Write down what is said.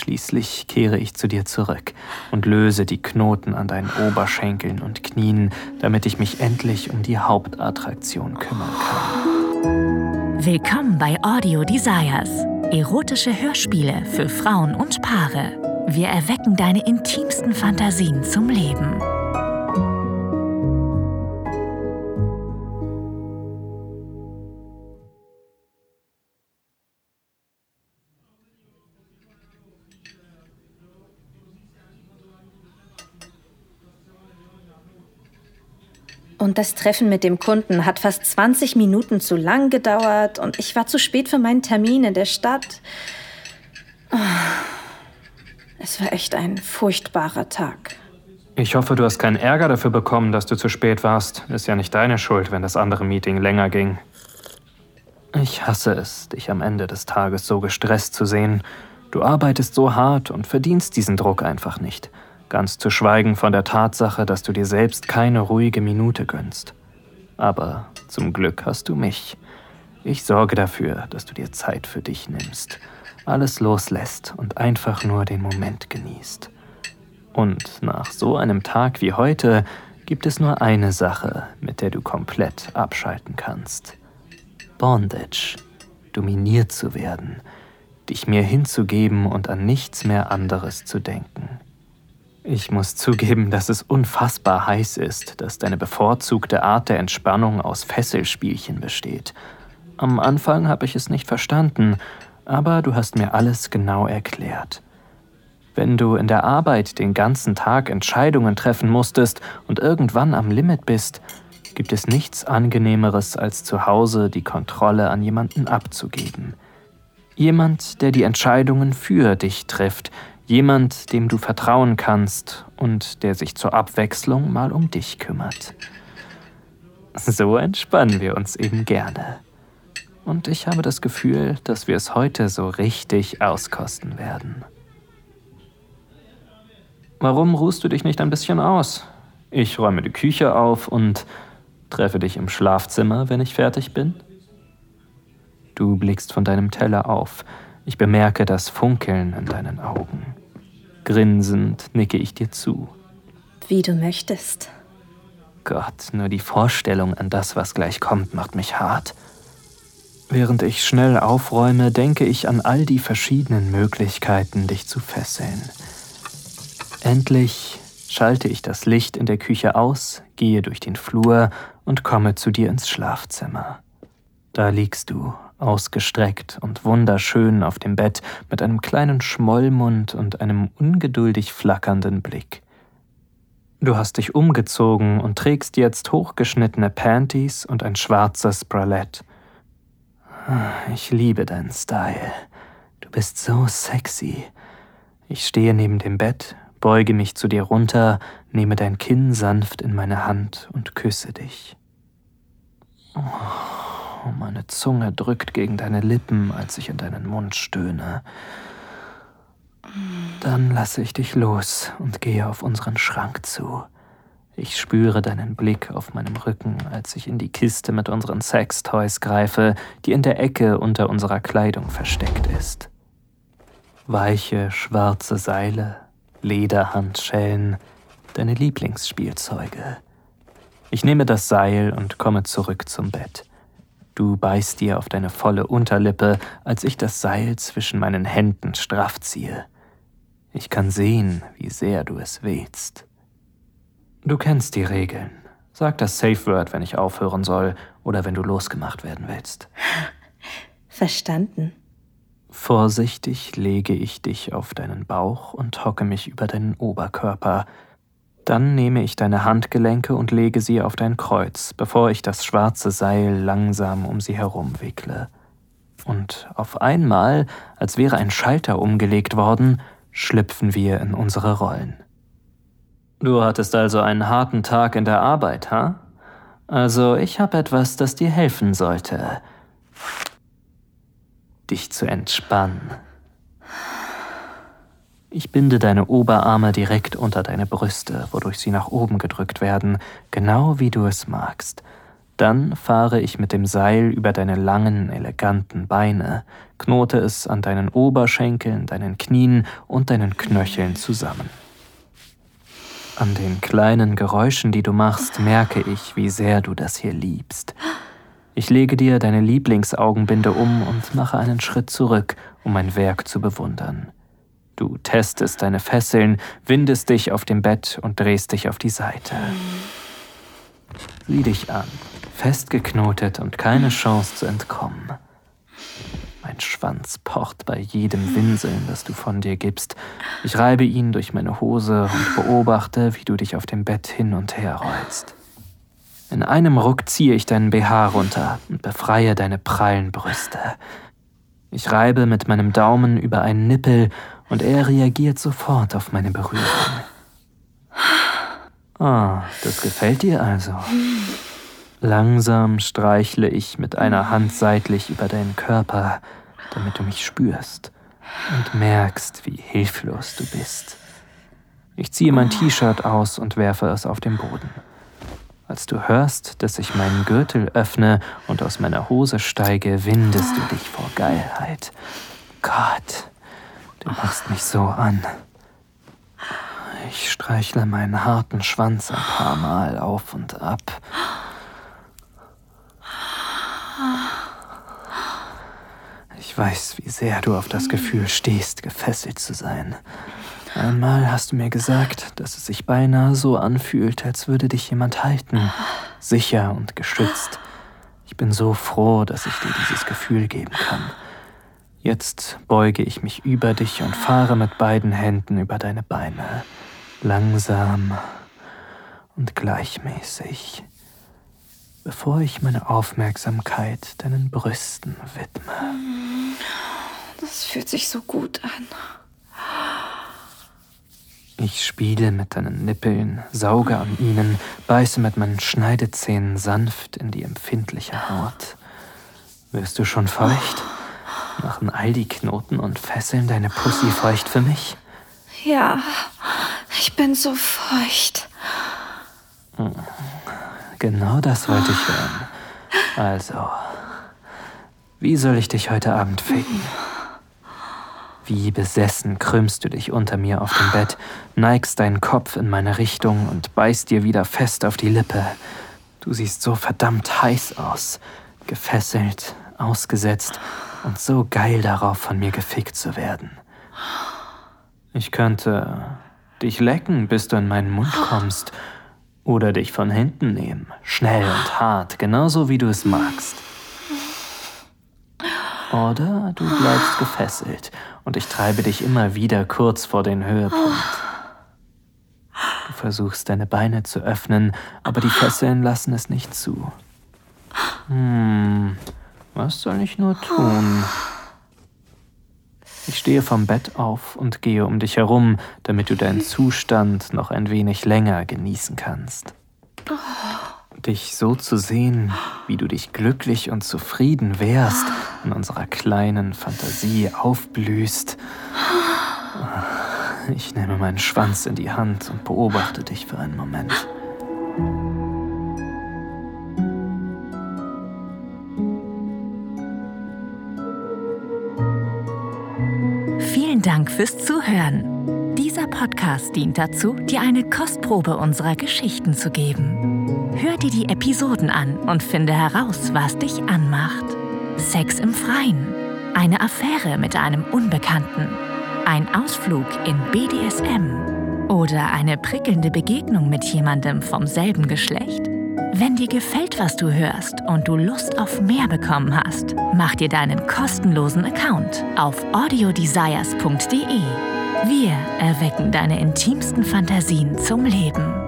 Schließlich kehre ich zu dir zurück und löse die Knoten an deinen Oberschenkeln und Knien, damit ich mich endlich um die Hauptattraktion kümmern kann. Willkommen bei Audio Desires. Erotische Hörspiele für Frauen und Paare. Wir erwecken deine intimsten Fantasien zum Leben. Und das Treffen mit dem Kunden hat fast 20 Minuten zu lang gedauert und ich war zu spät für meinen Termin in der Stadt. Oh, es war echt ein furchtbarer Tag. Ich hoffe, du hast keinen Ärger dafür bekommen, dass du zu spät warst. Ist ja nicht deine Schuld, wenn das andere Meeting länger ging. Ich hasse es, dich am Ende des Tages so gestresst zu sehen. Du arbeitest so hart und verdienst diesen Druck einfach nicht ganz zu schweigen von der Tatsache, dass du dir selbst keine ruhige Minute gönnst. Aber zum Glück hast du mich. Ich sorge dafür, dass du dir Zeit für dich nimmst, alles loslässt und einfach nur den Moment genießt. Und nach so einem Tag wie heute gibt es nur eine Sache, mit der du komplett abschalten kannst. Bondage, dominiert zu werden, dich mir hinzugeben und an nichts mehr anderes zu denken. Ich muss zugeben, dass es unfassbar heiß ist, dass deine bevorzugte Art der Entspannung aus Fesselspielchen besteht. Am Anfang habe ich es nicht verstanden, aber du hast mir alles genau erklärt. Wenn du in der Arbeit den ganzen Tag Entscheidungen treffen musstest und irgendwann am Limit bist, gibt es nichts Angenehmeres, als zu Hause die Kontrolle an jemanden abzugeben. Jemand, der die Entscheidungen für dich trifft, Jemand, dem du vertrauen kannst und der sich zur Abwechslung mal um dich kümmert. So entspannen wir uns eben gerne. Und ich habe das Gefühl, dass wir es heute so richtig auskosten werden. Warum ruhst du dich nicht ein bisschen aus? Ich räume die Küche auf und treffe dich im Schlafzimmer, wenn ich fertig bin. Du blickst von deinem Teller auf. Ich bemerke das Funkeln in deinen Augen. Grinsend nicke ich dir zu. Wie du möchtest. Gott, nur die Vorstellung an das, was gleich kommt, macht mich hart. Während ich schnell aufräume, denke ich an all die verschiedenen Möglichkeiten, dich zu fesseln. Endlich schalte ich das Licht in der Küche aus, gehe durch den Flur und komme zu dir ins Schlafzimmer. Da liegst du, ausgestreckt und wunderschön auf dem Bett mit einem kleinen Schmollmund und einem ungeduldig flackernden Blick. Du hast dich umgezogen und trägst jetzt hochgeschnittene Panties und ein schwarzes Bralette. Ich liebe deinen Style. Du bist so sexy. Ich stehe neben dem Bett, beuge mich zu dir runter, nehme dein Kinn sanft in meine Hand und küsse dich. Oh. Meine Zunge drückt gegen deine Lippen, als ich in deinen Mund stöhne. Dann lasse ich dich los und gehe auf unseren Schrank zu. Ich spüre deinen Blick auf meinem Rücken, als ich in die Kiste mit unseren Sextoys greife, die in der Ecke unter unserer Kleidung versteckt ist. Weiche, schwarze Seile, Lederhandschellen, deine Lieblingsspielzeuge. Ich nehme das Seil und komme zurück zum Bett. Du beißt dir auf deine volle Unterlippe, als ich das Seil zwischen meinen Händen straff ziehe. Ich kann sehen, wie sehr du es wählst. Du kennst die Regeln. Sag das Safe Word, wenn ich aufhören soll oder wenn du losgemacht werden willst. Verstanden. Vorsichtig lege ich dich auf deinen Bauch und hocke mich über deinen Oberkörper, dann nehme ich deine Handgelenke und lege sie auf dein Kreuz, bevor ich das schwarze Seil langsam um sie herum wickle. Und auf einmal, als wäre ein Schalter umgelegt worden, schlüpfen wir in unsere Rollen. Du hattest also einen harten Tag in der Arbeit, ha? Also ich habe etwas, das dir helfen sollte. Dich zu entspannen. Ich binde deine Oberarme direkt unter deine Brüste, wodurch sie nach oben gedrückt werden, genau wie du es magst. Dann fahre ich mit dem Seil über deine langen, eleganten Beine, knote es an deinen Oberschenkeln, deinen Knien und deinen Knöcheln zusammen. An den kleinen Geräuschen, die du machst, merke ich, wie sehr du das hier liebst. Ich lege dir deine Lieblingsaugenbinde um und mache einen Schritt zurück, um mein Werk zu bewundern. Du testest deine Fesseln, windest dich auf dem Bett und drehst dich auf die Seite. Sieh dich an festgeknotet und keine Chance zu entkommen. Mein Schwanz pocht bei jedem Winseln, das du von dir gibst. Ich reibe ihn durch meine Hose und beobachte, wie du dich auf dem Bett hin und her rollst. In einem Ruck ziehe ich deinen BH runter und befreie deine prallen Brüste. Ich reibe mit meinem Daumen über einen Nippel und er reagiert sofort auf meine Berührung. Ah, das gefällt dir also. Langsam streichle ich mit einer Hand seitlich über deinen Körper, damit du mich spürst und merkst, wie hilflos du bist. Ich ziehe mein T-Shirt aus und werfe es auf den Boden. Als du hörst, dass ich meinen Gürtel öffne und aus meiner Hose steige, windest du dich vor Geilheit. Gott, du machst mich so an. Ich streichle meinen harten Schwanz ein paar Mal auf und ab. Ich weiß, wie sehr du auf das Gefühl stehst, gefesselt zu sein. Einmal hast du mir gesagt, dass es sich beinahe so anfühlt, als würde dich jemand halten, sicher und geschützt. Ich bin so froh, dass ich dir dieses Gefühl geben kann. Jetzt beuge ich mich über dich und fahre mit beiden Händen über deine Beine, langsam und gleichmäßig bevor ich meine Aufmerksamkeit deinen Brüsten widme. Das fühlt sich so gut an. Ich spiele mit deinen Nippeln, sauge an ihnen, beiße mit meinen Schneidezähnen sanft in die empfindliche Haut. Wirst du schon feucht? Machen all die Knoten und Fesseln deine Pussy feucht für mich? Ja, ich bin so feucht. Hm. Genau das wollte ich hören. Also, wie soll ich dich heute Abend ficken? Wie besessen krümmst du dich unter mir auf dem Bett, neigst deinen Kopf in meine Richtung und beißt dir wieder fest auf die Lippe. Du siehst so verdammt heiß aus, gefesselt, ausgesetzt und so geil darauf, von mir gefickt zu werden. Ich könnte dich lecken, bis du in meinen Mund kommst oder dich von hinten nehmen, schnell und hart, genauso wie du es magst. Oder du bleibst gefesselt und ich treibe dich immer wieder kurz vor den Höhepunkt. Du versuchst deine Beine zu öffnen, aber die Fesseln lassen es nicht zu. Hm, was soll ich nur tun? Ich stehe vom Bett auf und gehe um dich herum, damit du deinen Zustand noch ein wenig länger genießen kannst. Dich so zu sehen, wie du dich glücklich und zufrieden wärst, in unserer kleinen Fantasie aufblühst. Ich nehme meinen Schwanz in die Hand und beobachte dich für einen Moment. Vielen Dank fürs Zuhören. Dieser Podcast dient dazu, dir eine Kostprobe unserer Geschichten zu geben. Hör dir die Episoden an und finde heraus, was dich anmacht. Sex im Freien, eine Affäre mit einem Unbekannten, ein Ausflug in BDSM oder eine prickelnde Begegnung mit jemandem vom selben Geschlecht. Wenn dir gefällt, was du hörst und du Lust auf mehr bekommen hast, mach dir deinen kostenlosen Account auf audiodesires.de. Wir erwecken deine intimsten Fantasien zum Leben.